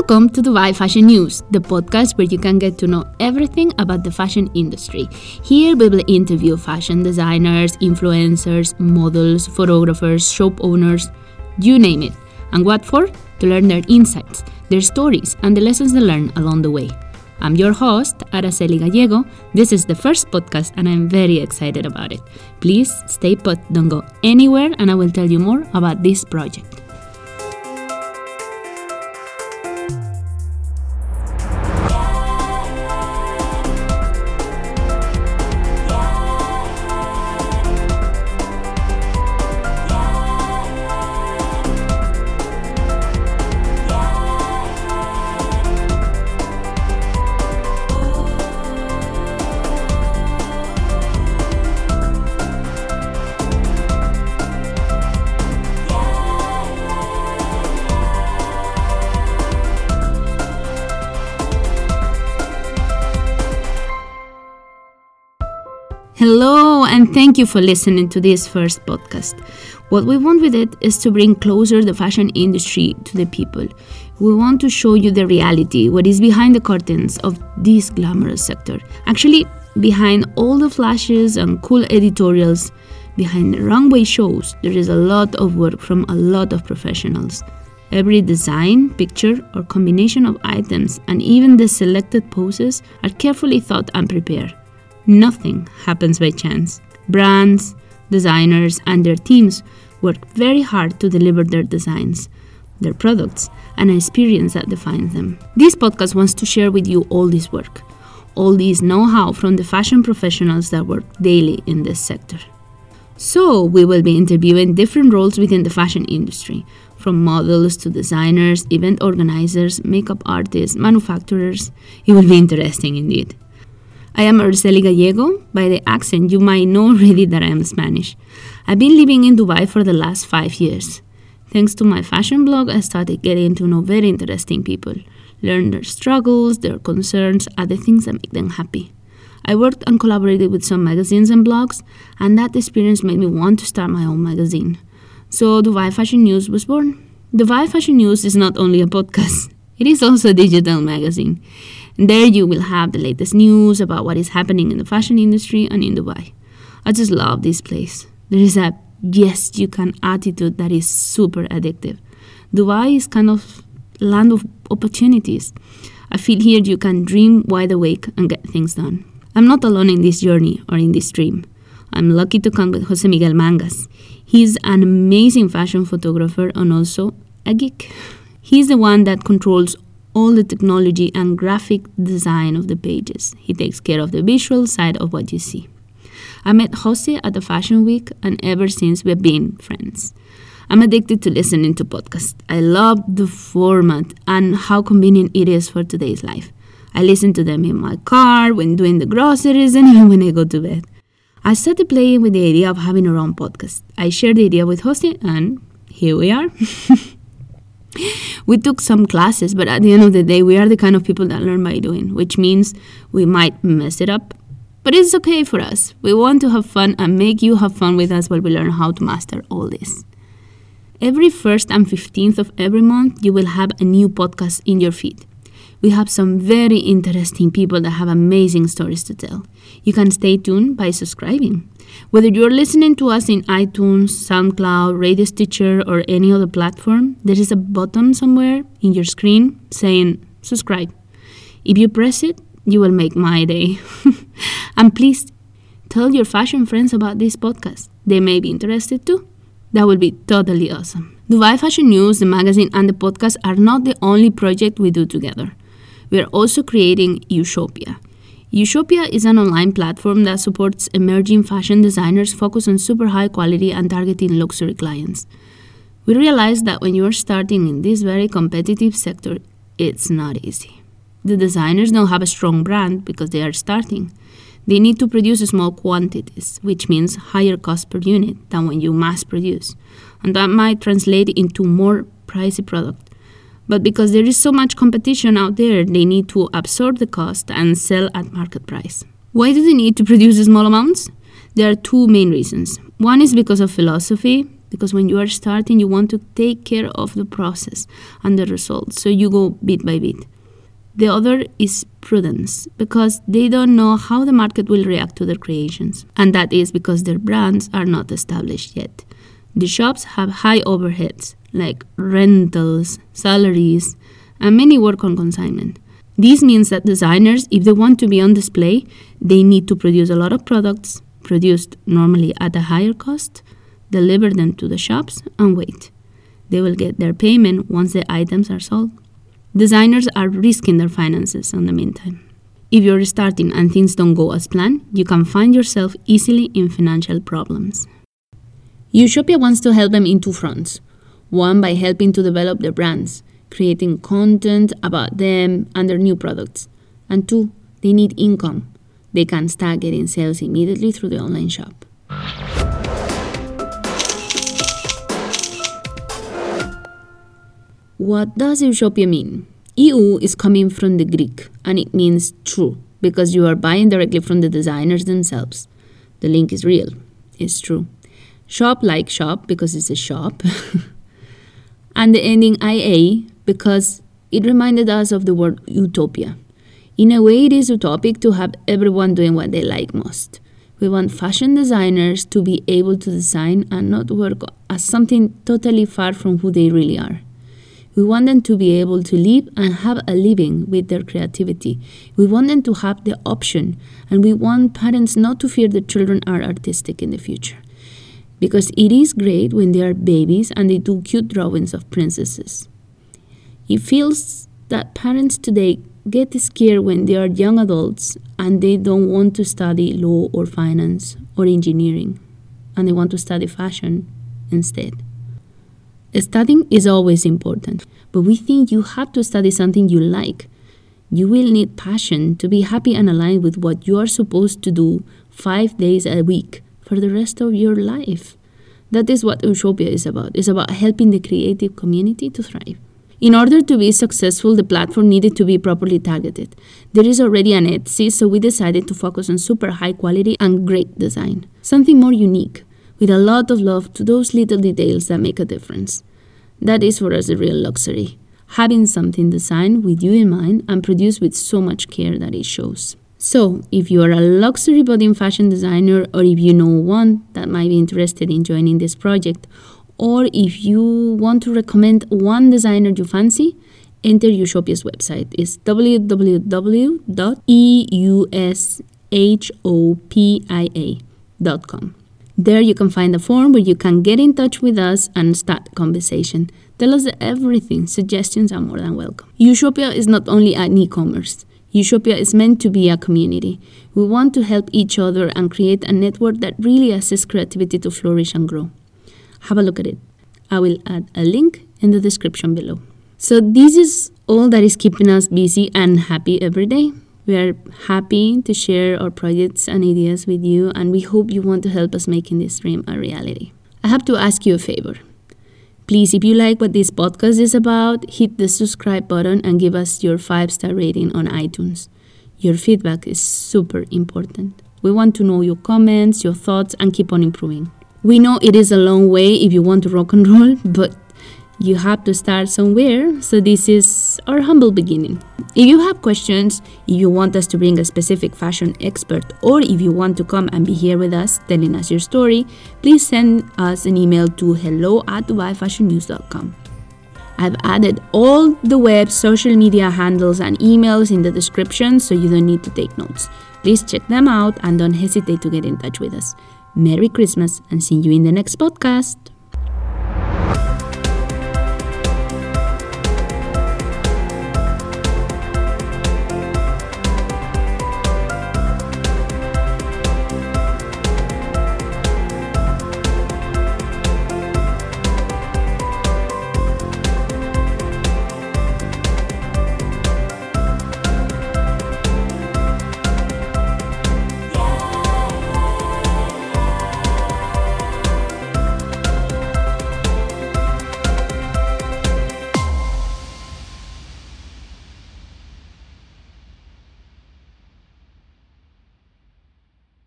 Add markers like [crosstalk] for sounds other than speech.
Welcome to Dubai Fashion News, the podcast where you can get to know everything about the fashion industry. Here we will interview fashion designers, influencers, models, photographers, shop owners, you name it. And what for? To learn their insights, their stories, and the lessons they learn along the way. I'm your host, Araceli Gallego. This is the first podcast, and I'm very excited about it. Please stay put, don't go anywhere, and I will tell you more about this project. Hello, and thank you for listening to this first podcast. What we want with it is to bring closer the fashion industry to the people. We want to show you the reality, what is behind the curtains of this glamorous sector. Actually, behind all the flashes and cool editorials, behind the runway shows, there is a lot of work from a lot of professionals. Every design, picture, or combination of items, and even the selected poses are carefully thought and prepared. Nothing happens by chance. Brands, designers, and their teams work very hard to deliver their designs, their products, and an experience that defines them. This podcast wants to share with you all this work, all this know how from the fashion professionals that work daily in this sector. So, we will be interviewing different roles within the fashion industry, from models to designers, event organizers, makeup artists, manufacturers. It will be interesting indeed. I am Araceli Gallego. By the accent, you might know [laughs] already that I am Spanish. I've been living in Dubai for the last five years. Thanks to my fashion blog, I started getting to know very interesting people, learn their struggles, their concerns, other things that make them happy. I worked and collaborated with some magazines and blogs, and that experience made me want to start my own magazine. So Dubai Fashion News was born. Dubai Fashion News is not only a podcast, [laughs] it is also a digital magazine. There you will have the latest news about what is happening in the fashion industry and in Dubai. I just love this place. There is a yes you can attitude that is super addictive. Dubai is kind of land of opportunities. I feel here you can dream wide awake and get things done. I'm not alone in this journey or in this dream. I'm lucky to come with Jose Miguel Mangas. He's an amazing fashion photographer and also a geek. He's the one that controls all the technology and graphic design of the pages. He takes care of the visual side of what you see. I met Jose at the Fashion Week, and ever since we've been friends. I'm addicted to listening to podcasts. I love the format and how convenient it is for today's life. I listen to them in my car, when doing the groceries, [laughs] and even when I go to bed. I started playing with the idea of having our own podcast. I shared the idea with Jose, and here we are. [laughs] we took some classes, but at the end of the day, we are the kind of people that learn by doing, which means we might mess it up. But it's okay for us. We want to have fun and make you have fun with us while we learn how to master all this. Every 1st and 15th of every month, you will have a new podcast in your feed. We have some very interesting people that have amazing stories to tell. You can stay tuned by subscribing. Whether you're listening to us in iTunes, SoundCloud, Radio Stitcher, or any other platform, there is a button somewhere in your screen saying subscribe. If you press it, you will make my day. [laughs] and please tell your fashion friends about this podcast. They may be interested too. That would be totally awesome. Dubai Fashion News, the magazine, and the podcast are not the only project we do together. We are also creating Eushopia. Eushopia is an online platform that supports emerging fashion designers focused on super high quality and targeting luxury clients. We realize that when you're starting in this very competitive sector, it's not easy. The designers don't have a strong brand because they are starting. They need to produce small quantities, which means higher cost per unit than when you mass produce. And that might translate into more pricey product but because there is so much competition out there, they need to absorb the cost and sell at market price. Why do they need to produce small amounts? There are two main reasons. One is because of philosophy. because when you are starting, you want to take care of the process and the results. So you go bit by bit. The other is prudence because they don't know how the market will react to their creations, and that is because their brands are not established yet. The shops have high overheads like rentals, salaries, and many work on consignment. This means that designers, if they want to be on display, they need to produce a lot of products, produced normally at a higher cost, deliver them to the shops, and wait. They will get their payment once the items are sold. Designers are risking their finances in the meantime. If you're starting and things don't go as planned, you can find yourself easily in financial problems. Eushopia wants to help them in two fronts. One, by helping to develop their brands, creating content about them and their new products. And two, they need income. They can start getting sales immediately through the online shop. What does Eushopia mean? EU is coming from the Greek and it means true because you are buying directly from the designers themselves. The link is real, it's true. Shop like shop because it's a shop. [laughs] and the ending IA because it reminded us of the word utopia. In a way, it is utopic to have everyone doing what they like most. We want fashion designers to be able to design and not work as something totally far from who they really are. We want them to be able to live and have a living with their creativity. We want them to have the option, and we want parents not to fear their children are artistic in the future. Because it is great when they are babies and they do cute drawings of princesses. It feels that parents today get scared when they are young adults and they don't want to study law or finance or engineering, and they want to study fashion instead. Studying is always important, but we think you have to study something you like. You will need passion to be happy and aligned with what you are supposed to do five days a week for the rest of your life. That is what Eushopia is about. It's about helping the creative community to thrive. In order to be successful, the platform needed to be properly targeted. There is already an Etsy, so we decided to focus on super high quality and great design. Something more unique, with a lot of love to those little details that make a difference. That is for us a real luxury, having something designed with you in mind and produced with so much care that it shows. So, if you are a luxury body fashion designer, or if you know one that might be interested in joining this project, or if you want to recommend one designer you fancy, enter Eushopia's website. It's www.eushopia.com. There you can find a form where you can get in touch with us and start conversation. Tell us everything. Suggestions are more than welcome. Eushopia is not only an e-commerce. Eushopia is meant to be a community. We want to help each other and create a network that really assists creativity to flourish and grow. Have a look at it. I will add a link in the description below. So this is all that is keeping us busy and happy every day. We are happy to share our projects and ideas with you, and we hope you want to help us making this dream a reality. I have to ask you a favor. Please, if you like what this podcast is about, hit the subscribe button and give us your five star rating on iTunes. Your feedback is super important. We want to know your comments, your thoughts, and keep on improving. We know it is a long way if you want to rock and roll, but you have to start somewhere, so this is our humble beginning. If you have questions, if you want us to bring a specific fashion expert, or if you want to come and be here with us telling us your story, please send us an email to hello at dubaiFashionNews.com. I've added all the web, social media handles, and emails in the description so you don't need to take notes. Please check them out and don't hesitate to get in touch with us. Merry Christmas and see you in the next podcast.